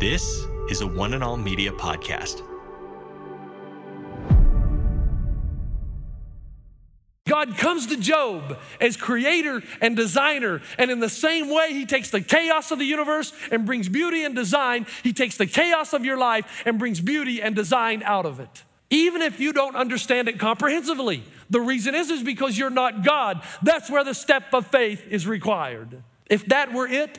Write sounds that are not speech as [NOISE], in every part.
This is a One and All Media podcast. God comes to Job as creator and designer, and in the same way, He takes the chaos of the universe and brings beauty and design. He takes the chaos of your life and brings beauty and design out of it. Even if you don't understand it comprehensively, the reason is is because you're not God. That's where the step of faith is required. If that were it,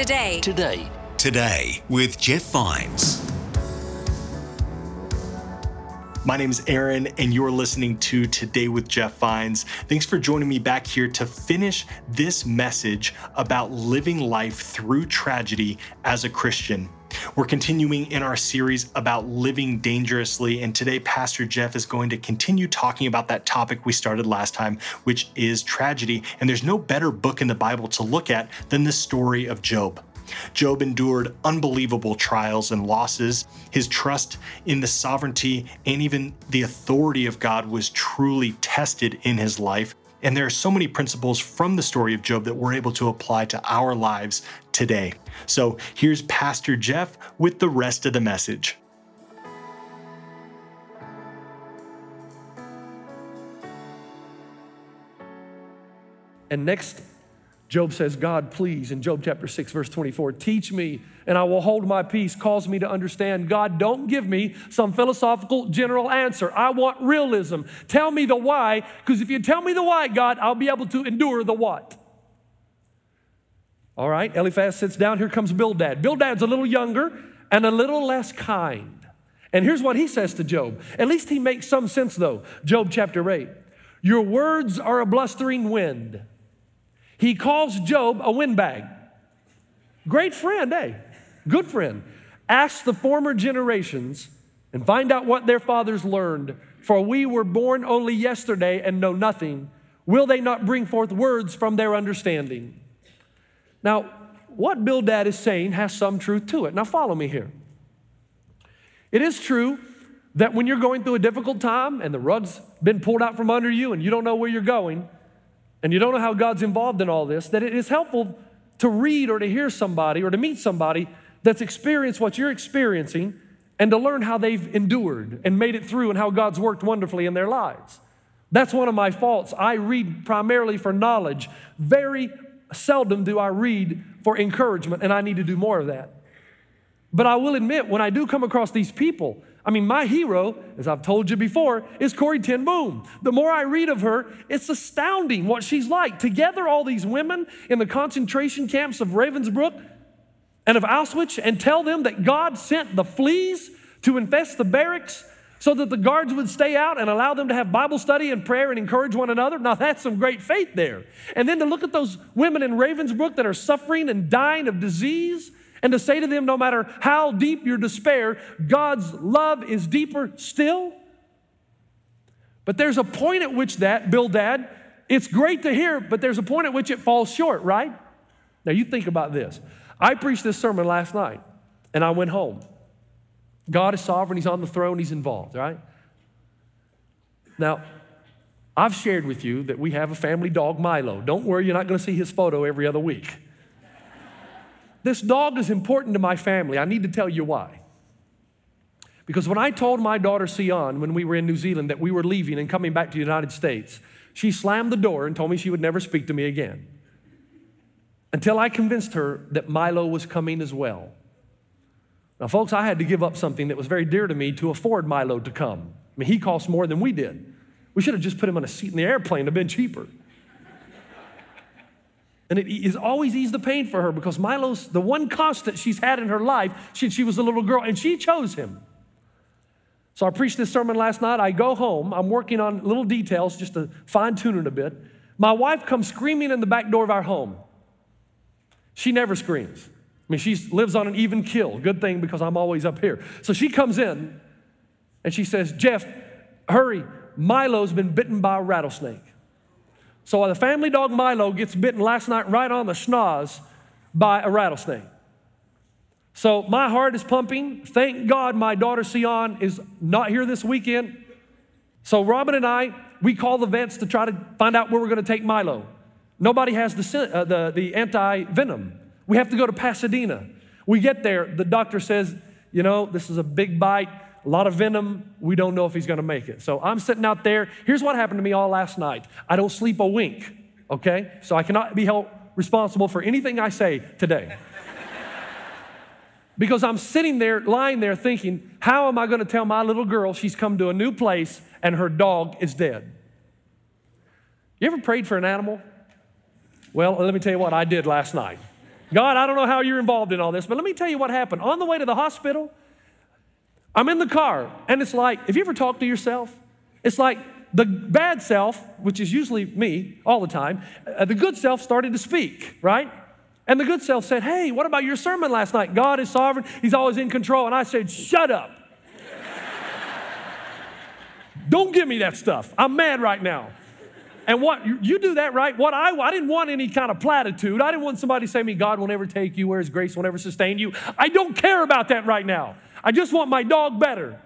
Today. Today. Today. With Jeff Vines. My name is Aaron, and you're listening to Today with Jeff Vines. Thanks for joining me back here to finish this message about living life through tragedy as a Christian. We're continuing in our series about living dangerously, and today Pastor Jeff is going to continue talking about that topic we started last time, which is tragedy. And there's no better book in the Bible to look at than the story of Job. Job endured unbelievable trials and losses. His trust in the sovereignty and even the authority of God was truly tested in his life. And there are so many principles from the story of Job that we're able to apply to our lives today. So here's Pastor Jeff with the rest of the message. And next, Job says, God, please, in Job chapter 6, verse 24, teach me and I will hold my peace. Cause me to understand. God, don't give me some philosophical general answer. I want realism. Tell me the why, because if you tell me the why, God, I'll be able to endure the what. All right, Eliphaz sits down. Here comes Bildad. Bildad's a little younger and a little less kind. And here's what he says to Job. At least he makes some sense, though. Job chapter 8. Your words are a blustering wind. He calls Job a windbag. Great friend, eh? Good friend. Ask the former generations and find out what their fathers learned. For we were born only yesterday and know nothing. Will they not bring forth words from their understanding? Now, what Bildad is saying has some truth to it. Now, follow me here. It is true that when you're going through a difficult time and the rug's been pulled out from under you and you don't know where you're going and you don't know how God's involved in all this, that it is helpful to read or to hear somebody or to meet somebody that's experienced what you're experiencing and to learn how they've endured and made it through and how God's worked wonderfully in their lives. That's one of my faults. I read primarily for knowledge. Very seldom do I read for encouragement, and I need to do more of that. But I will admit, when I do come across these people, I mean, my hero, as I've told you before, is Corrie Ten Boom. The more I read of her, it's astounding what she's like. Together, all these women in the concentration camps of Ravensbrück and of Auschwitz, and tell them that God sent the fleas to infest the barracks so that the guards would stay out and allow them to have Bible study and prayer and encourage one another. Now, that's some great faith there. And then to look at those women in Ravensbrück that are suffering and dying of disease and to say to them, no matter how deep your despair, God's love is deeper still. But there's a point at which that, Bildad, it's great to hear, but there's a point at which it falls short, right? Now you think about this. I preached this sermon last night and I went home. God is sovereign, He's on the throne, He's involved, right? Now, I've shared with you that we have a family dog, Milo. Don't worry, you're not going to see his photo every other week. This dog is important to my family. I need to tell you why. Because when I told my daughter Sion when we were in New Zealand that we were leaving and coming back to the United States, she slammed the door and told me she would never speak to me again. Until I convinced her that Milo was coming as well. Now, folks, I had to give up something that was very dear to me to afford Milo to come. I mean, he cost more than we did. We should have just put him on a seat in the airplane, it'd have been cheaper. And it has always eased the pain for her because Milo's the one constant she's had in her life since she was a little girl, and she chose him. So I preached this sermon last night. I go home. I'm working on little details just to fine tune it a bit. My wife comes screaming in the back door of our home. She never screams. I mean, she lives on an even kill. Good thing because I'm always up here. So she comes in and she says, Jeff, hurry. Milo's been bitten by a rattlesnake. So the family dog Milo gets bitten last night right on the schnoz by a rattlesnake. So my heart is pumping. Thank God my daughter Sion is not here this weekend. So Robin and I, we call the vets to try to find out where we're going to take Milo. Nobody has the, uh, the, the anti venom. We have to go to Pasadena. We get there, the doctor says, you know, this is a big bite, a lot of venom. We don't know if he's going to make it. So I'm sitting out there. Here's what happened to me all last night I don't sleep a wink, okay? So I cannot be held responsible for anything I say today. [LAUGHS] because I'm sitting there, lying there thinking, how am I going to tell my little girl she's come to a new place and her dog is dead? You ever prayed for an animal? Well, let me tell you what I did last night. God, I don't know how you're involved in all this, but let me tell you what happened. On the way to the hospital, I'm in the car, and it's like, if you ever talk to yourself, it's like the bad self, which is usually me all the time, uh, the good self started to speak, right? And the good self said, Hey, what about your sermon last night? God is sovereign, He's always in control. And I said, Shut up. [LAUGHS] Don't give me that stuff. I'm mad right now. And what you, you do that right? What I I didn't want any kind of platitude. I didn't want somebody to say to me, God will never take you, where His grace will never sustain you. I don't care about that right now. I just want my dog better.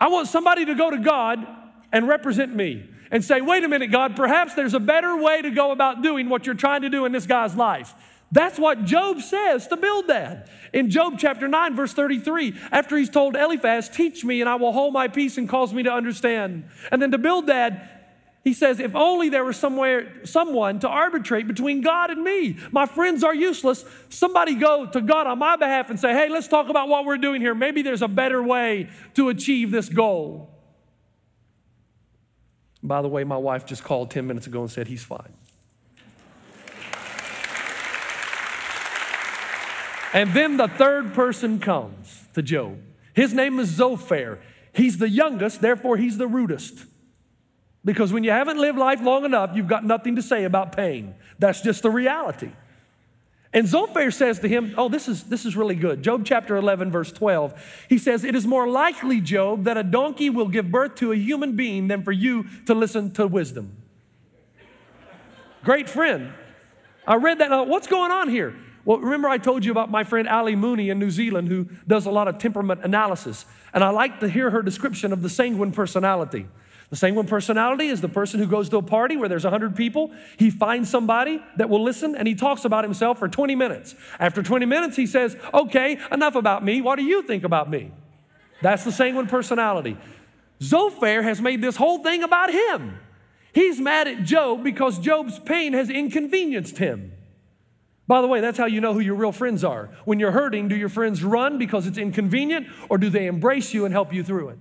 I want somebody to go to God and represent me and say, wait a minute, God, perhaps there's a better way to go about doing what you're trying to do in this guy's life. That's what Job says to Bildad. In Job chapter 9, verse 33, after he's told Eliphaz, Teach me, and I will hold my peace and cause me to understand. And then to Bildad, he says, If only there was somewhere, someone to arbitrate between God and me. My friends are useless. Somebody go to God on my behalf and say, Hey, let's talk about what we're doing here. Maybe there's a better way to achieve this goal. By the way, my wife just called 10 minutes ago and said he's fine. And then the third person comes to Job. His name is Zophar. He's the youngest, therefore, he's the rudest. Because when you haven't lived life long enough, you've got nothing to say about pain. That's just the reality. And Zophar says to him, Oh, this is, this is really good. Job chapter 11, verse 12. He says, It is more likely, Job, that a donkey will give birth to a human being than for you to listen to wisdom. Great friend. I read that. Now, what's going on here? Well, remember I told you about my friend Ali Mooney in New Zealand who does a lot of temperament analysis. And I like to hear her description of the sanguine personality. The sanguine personality is the person who goes to a party where there's 100 people. He finds somebody that will listen and he talks about himself for 20 minutes. After 20 minutes, he says, Okay, enough about me. What do you think about me? That's the sanguine personality. Zophar has made this whole thing about him. He's mad at Job because Job's pain has inconvenienced him. By the way, that's how you know who your real friends are. When you're hurting, do your friends run because it's inconvenient or do they embrace you and help you through it?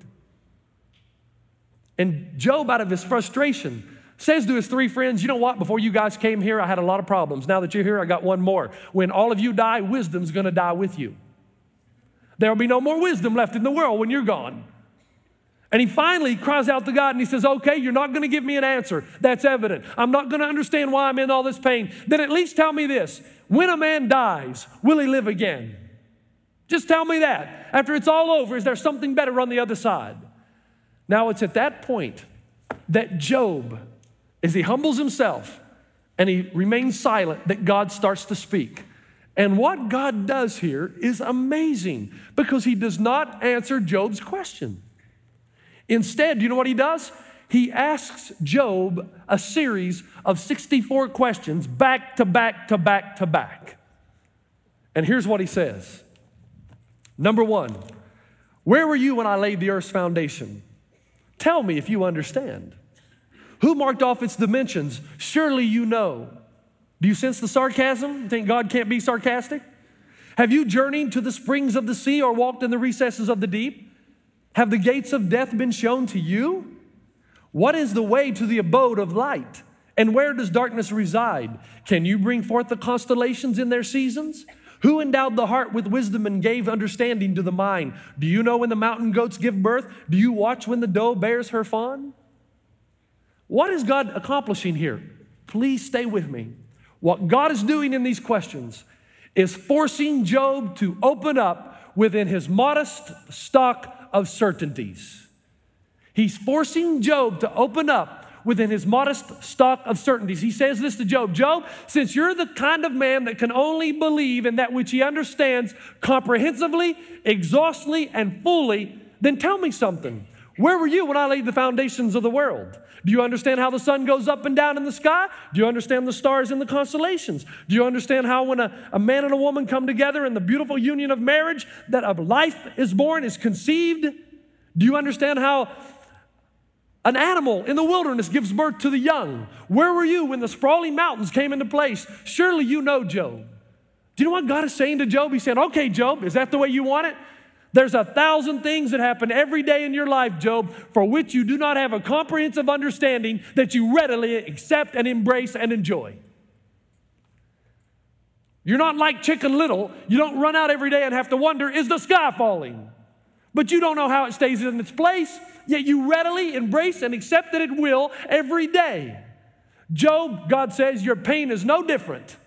And Job, out of his frustration, says to his three friends, You know what? Before you guys came here, I had a lot of problems. Now that you're here, I got one more. When all of you die, wisdom's gonna die with you. There'll be no more wisdom left in the world when you're gone. And he finally cries out to God and he says, Okay, you're not gonna give me an answer. That's evident. I'm not gonna understand why I'm in all this pain. Then at least tell me this when a man dies, will he live again? Just tell me that. After it's all over, is there something better on the other side? Now it's at that point that Job, as he humbles himself and he remains silent, that God starts to speak. And what God does here is amazing because he does not answer Job's question. Instead, do you know what he does? He asks Job a series of 64 questions back to back to back to back. And here's what he says Number one, where were you when I laid the earth's foundation? Tell me if you understand. Who marked off its dimensions? Surely you know. Do you sense the sarcasm? Think God can't be sarcastic? Have you journeyed to the springs of the sea or walked in the recesses of the deep? Have the gates of death been shown to you? What is the way to the abode of light? And where does darkness reside? Can you bring forth the constellations in their seasons? Who endowed the heart with wisdom and gave understanding to the mind? Do you know when the mountain goats give birth? Do you watch when the doe bears her fawn? What is God accomplishing here? Please stay with me. What God is doing in these questions is forcing Job to open up within his modest stock of certainties. He's forcing Job to open up within his modest stock of certainties. He says this to Job Job, since you're the kind of man that can only believe in that which he understands comprehensively, exhaustively, and fully, then tell me something. Where were you when I laid the foundations of the world? Do you understand how the sun goes up and down in the sky? Do you understand the stars in the constellations? Do you understand how when a, a man and a woman come together in the beautiful union of marriage, that a life is born, is conceived? Do you understand how an animal in the wilderness gives birth to the young? Where were you when the sprawling mountains came into place? Surely you know, Job. Do you know what God is saying to Job? He's saying, Okay, Job, is that the way you want it? There's a thousand things that happen every day in your life, Job, for which you do not have a comprehensive understanding that you readily accept and embrace and enjoy. You're not like Chicken Little. You don't run out every day and have to wonder, is the sky falling? But you don't know how it stays in its place, yet you readily embrace and accept that it will every day. Job, God says, your pain is no different.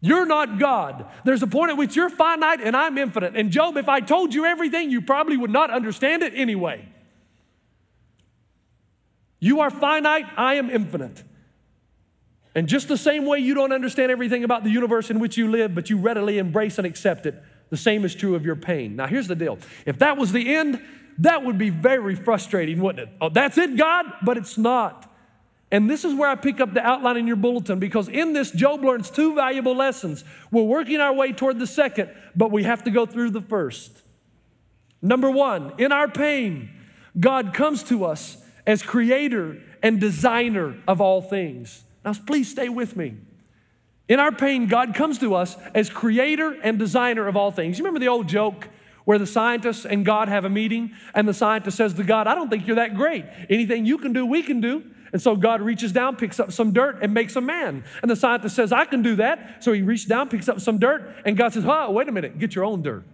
You're not God. There's a point at which you're finite and I'm infinite. And Job, if I told you everything, you probably would not understand it anyway. You are finite, I am infinite. And just the same way you don't understand everything about the universe in which you live, but you readily embrace and accept it, the same is true of your pain. Now, here's the deal if that was the end, that would be very frustrating, wouldn't it? Oh, that's it, God? But it's not. And this is where I pick up the outline in your bulletin because in this, Job learns two valuable lessons. We're working our way toward the second, but we have to go through the first. Number one, in our pain, God comes to us as creator and designer of all things. Now, please stay with me. In our pain, God comes to us as creator and designer of all things. You remember the old joke where the scientists and God have a meeting, and the scientist says to God, I don't think you're that great. Anything you can do, we can do. And so God reaches down, picks up some dirt, and makes a man. And the scientist says, I can do that. So he reaches down, picks up some dirt, and God says, Oh, wait a minute, get your own dirt.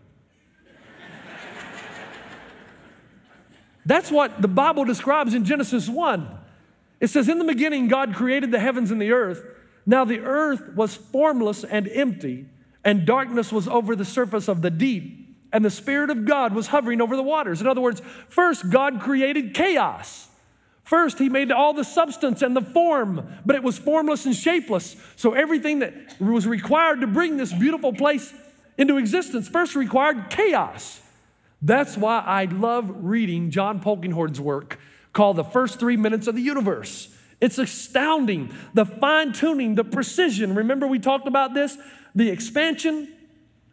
That's what the Bible describes in Genesis 1. It says, In the beginning, God created the heavens and the earth. Now the earth was formless and empty, and darkness was over the surface of the deep, and the Spirit of God was hovering over the waters. In other words, first, God created chaos. First, he made all the substance and the form, but it was formless and shapeless. So everything that was required to bring this beautiful place into existence first required chaos. That's why I love reading John Polkinghorne's work called The First Three Minutes of the Universe. It's astounding. The fine tuning, the precision. Remember, we talked about this? The expansion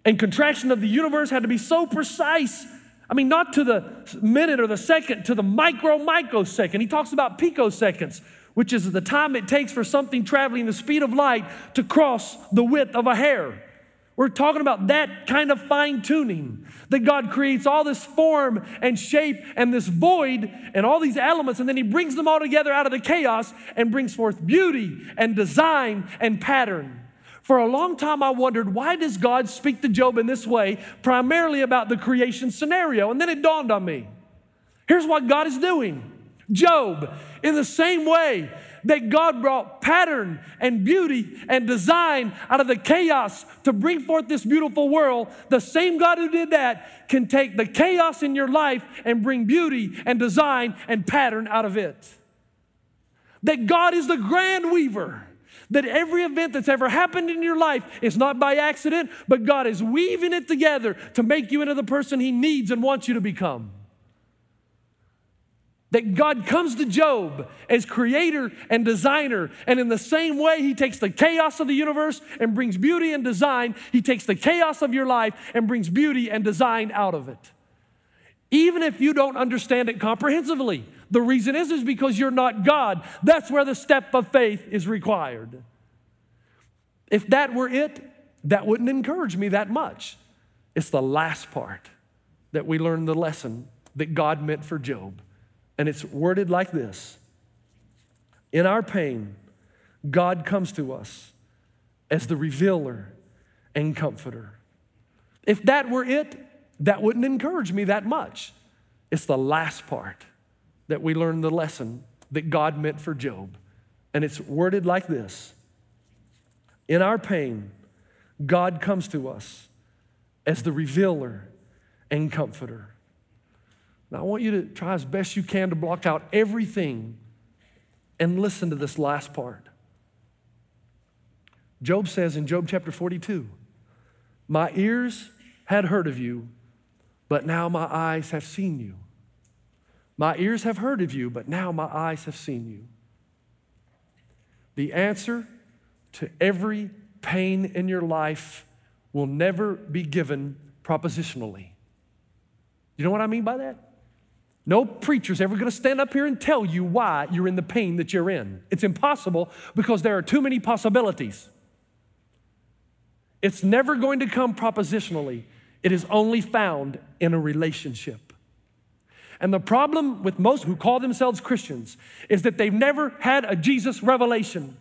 and contraction of the universe had to be so precise I mean, not to the minute or the second, to the micro microsecond. He talks about picoseconds, which is the time it takes for something traveling the speed of light to cross the width of a hair. We're talking about that kind of fine tuning that God creates all this form and shape and this void and all these elements, and then He brings them all together out of the chaos and brings forth beauty and design and pattern. For a long time, I wondered why does God speak to Job in this way, primarily about the creation scenario? And then it dawned on me. Here's what God is doing Job, in the same way that God brought pattern and beauty and design out of the chaos to bring forth this beautiful world, the same God who did that can take the chaos in your life and bring beauty and design and pattern out of it. That God is the grand weaver that every event that's ever happened in your life is not by accident, but God is weaving it together to make you into the person He needs and wants you to become. That God comes to Job as creator and designer, and in the same way He takes the chaos of the universe and brings beauty and design, He takes the chaos of your life and brings beauty and design out of it. Even if you don't understand it comprehensively, the reason is, is because you're not God. That's where the step of faith is required. If that were it, that wouldn't encourage me that much. It's the last part that we learn the lesson that God meant for Job. And it's worded like this In our pain, God comes to us as the revealer and comforter. If that were it, that wouldn't encourage me that much. It's the last part that we learn the lesson that God meant for Job. And it's worded like this In our pain, God comes to us as the revealer and comforter. Now, I want you to try as best you can to block out everything and listen to this last part. Job says in Job chapter 42, My ears had heard of you, but now my eyes have seen you. My ears have heard of you, but now my eyes have seen you. The answer to every pain in your life will never be given propositionally. You know what I mean by that? No preacher's ever going to stand up here and tell you why you're in the pain that you're in. It's impossible because there are too many possibilities. It's never going to come propositionally, it is only found in a relationship. And the problem with most who call themselves Christians is that they've never had a Jesus revelation.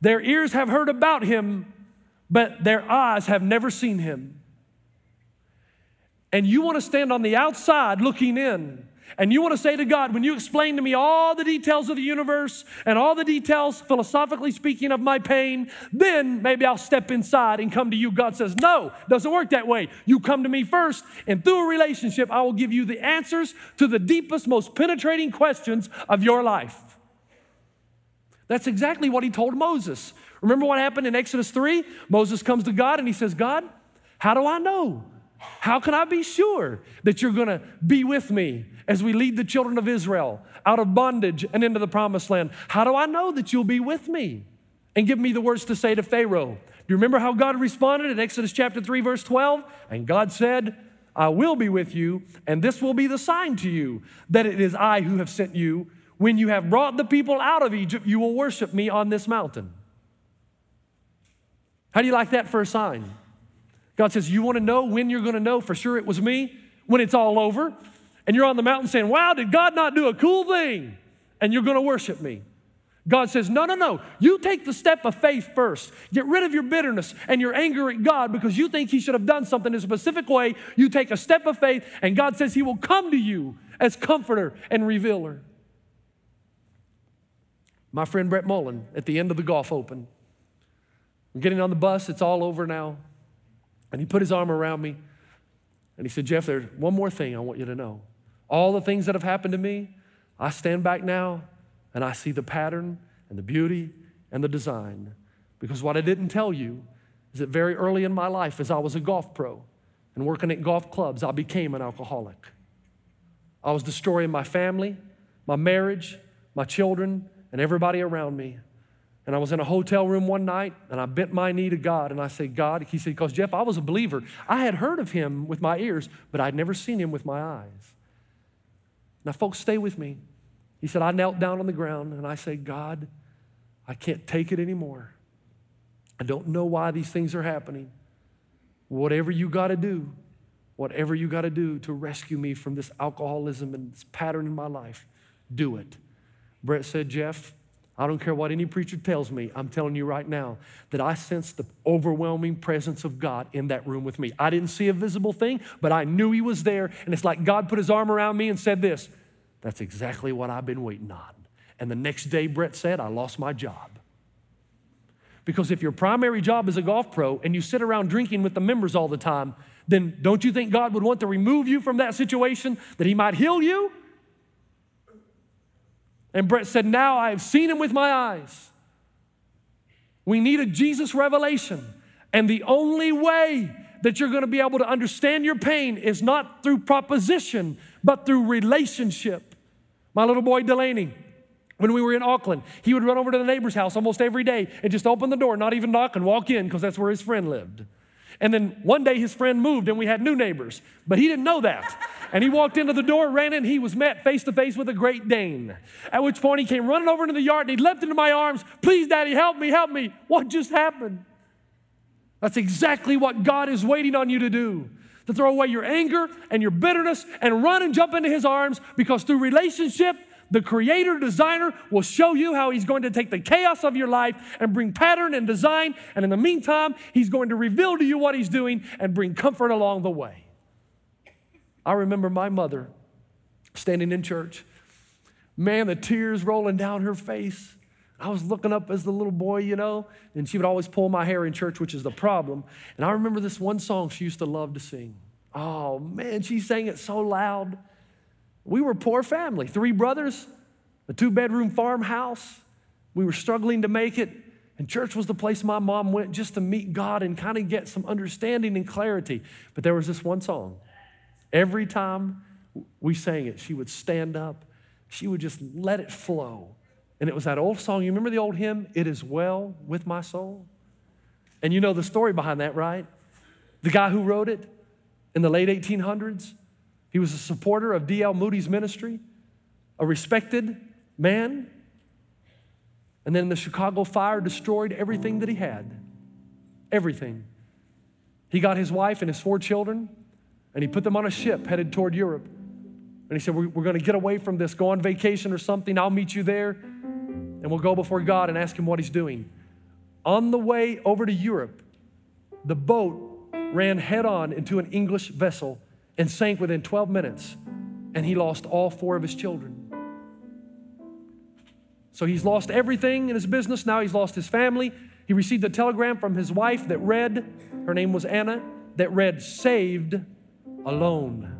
Their ears have heard about him, but their eyes have never seen him. And you want to stand on the outside looking in and you want to say to God, when you explain to me all the details of the universe and all the details, philosophically speaking, of my pain, then maybe I'll step inside and come to you. God says, No, doesn't work that way. You come to me first, and through a relationship, I will give you the answers to the deepest, most penetrating questions of your life. That's exactly what he told Moses. Remember what happened in Exodus 3? Moses comes to God and he says, God, how do I know? How can I be sure that you're gonna be with me as we lead the children of Israel out of bondage and into the promised land? How do I know that you'll be with me? And give me the words to say to Pharaoh. Do you remember how God responded in Exodus chapter 3, verse 12? And God said, I will be with you, and this will be the sign to you that it is I who have sent you. When you have brought the people out of Egypt, you will worship me on this mountain. How do you like that for a sign? God says, You want to know when you're going to know for sure it was me? When it's all over and you're on the mountain saying, Wow, did God not do a cool thing? And you're going to worship me. God says, No, no, no. You take the step of faith first. Get rid of your bitterness and your anger at God because you think He should have done something in a specific way. You take a step of faith, and God says He will come to you as comforter and revealer. My friend Brett Mullen at the end of the Golf Open. I'm getting on the bus, it's all over now. And he put his arm around me and he said, Jeff, there's one more thing I want you to know. All the things that have happened to me, I stand back now and I see the pattern and the beauty and the design. Because what I didn't tell you is that very early in my life, as I was a golf pro and working at golf clubs, I became an alcoholic. I was destroying my family, my marriage, my children, and everybody around me. And I was in a hotel room one night and I bent my knee to God and I said, God, he said, because Jeff, I was a believer. I had heard of him with my ears, but I'd never seen him with my eyes. Now, folks, stay with me. He said, I knelt down on the ground and I said, God, I can't take it anymore. I don't know why these things are happening. Whatever you got to do, whatever you got to do to rescue me from this alcoholism and this pattern in my life, do it. Brett said, Jeff, I don't care what any preacher tells me. I'm telling you right now that I sensed the overwhelming presence of God in that room with me. I didn't see a visible thing, but I knew He was there. And it's like God put His arm around me and said, This, that's exactly what I've been waiting on. And the next day, Brett said, I lost my job. Because if your primary job is a golf pro and you sit around drinking with the members all the time, then don't you think God would want to remove you from that situation that He might heal you? And Brett said, Now I have seen him with my eyes. We need a Jesus revelation. And the only way that you're going to be able to understand your pain is not through proposition, but through relationship. My little boy Delaney, when we were in Auckland, he would run over to the neighbor's house almost every day and just open the door, not even knock, and walk in because that's where his friend lived. And then one day his friend moved and we had new neighbors, but he didn't know that. And he walked into the door, ran in, he was met face to face with a Great Dane. At which point he came running over into the yard and he leapt into my arms. Please, Daddy, help me, help me. What just happened? That's exactly what God is waiting on you to do. To throw away your anger and your bitterness and run and jump into his arms because through relationship, The creator designer will show you how he's going to take the chaos of your life and bring pattern and design. And in the meantime, he's going to reveal to you what he's doing and bring comfort along the way. I remember my mother standing in church. Man, the tears rolling down her face. I was looking up as the little boy, you know, and she would always pull my hair in church, which is the problem. And I remember this one song she used to love to sing. Oh, man, she sang it so loud. We were a poor family, three brothers, a two bedroom farmhouse. We were struggling to make it. And church was the place my mom went just to meet God and kind of get some understanding and clarity. But there was this one song. Every time we sang it, she would stand up, she would just let it flow. And it was that old song. You remember the old hymn, It Is Well with My Soul? And you know the story behind that, right? The guy who wrote it in the late 1800s, he was a supporter of D.L. Moody's ministry, a respected man. And then the Chicago fire destroyed everything that he had. Everything. He got his wife and his four children, and he put them on a ship headed toward Europe. And he said, We're, we're going to get away from this, go on vacation or something. I'll meet you there, and we'll go before God and ask him what he's doing. On the way over to Europe, the boat ran head on into an English vessel and sank within 12 minutes, and he lost all four of his children. So he's lost everything in his business. Now he's lost his family. He received a telegram from his wife that read, her name was Anna, that read, saved alone.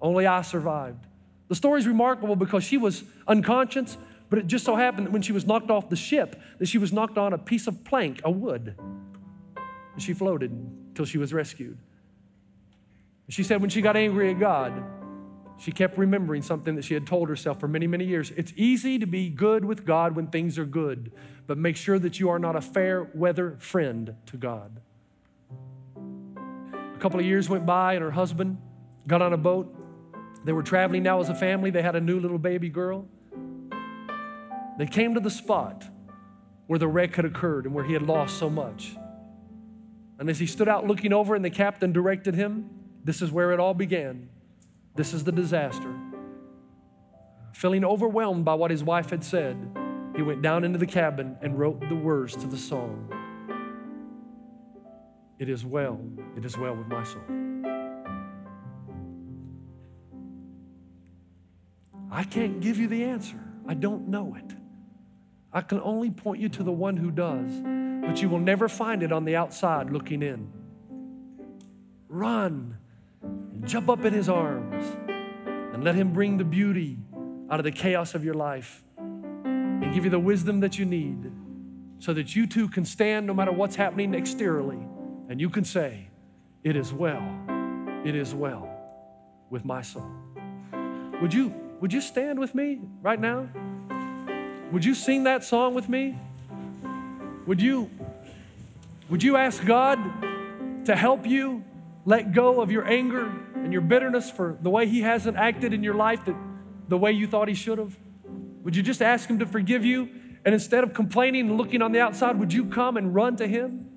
Only I survived. The story is remarkable because she was unconscious, but it just so happened that when she was knocked off the ship, that she was knocked on a piece of plank, a wood. And she floated until she was rescued. She said when she got angry at God, she kept remembering something that she had told herself for many, many years. It's easy to be good with God when things are good, but make sure that you are not a fair weather friend to God. A couple of years went by, and her husband got on a boat. They were traveling now as a family. They had a new little baby girl. They came to the spot where the wreck had occurred and where he had lost so much. And as he stood out looking over, and the captain directed him, this is where it all began. This is the disaster. Feeling overwhelmed by what his wife had said, he went down into the cabin and wrote the words to the song It is well, it is well with my soul. I can't give you the answer, I don't know it. I can only point you to the one who does, but you will never find it on the outside looking in. Run jump up in his arms and let him bring the beauty out of the chaos of your life and give you the wisdom that you need so that you too can stand no matter what's happening exteriorly and you can say, It is well, it is well with my soul. Would you, would you stand with me right now? Would you sing that song with me? Would you, would you ask God to help you let go of your anger and your bitterness for the way He hasn't acted in your life that, the way you thought He should have? Would you just ask Him to forgive you? And instead of complaining and looking on the outside, would you come and run to Him?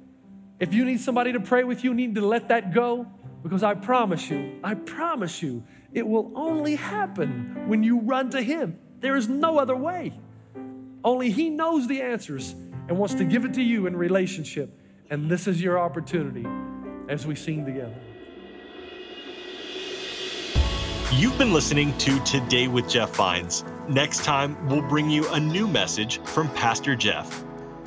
If you need somebody to pray with you, you need to let that go because I promise you, I promise you, it will only happen when you run to Him. There is no other way. Only He knows the answers and wants to give it to you in relationship. And this is your opportunity as we sing together. You've been listening to Today with Jeff Vines. Next time, we'll bring you a new message from Pastor Jeff.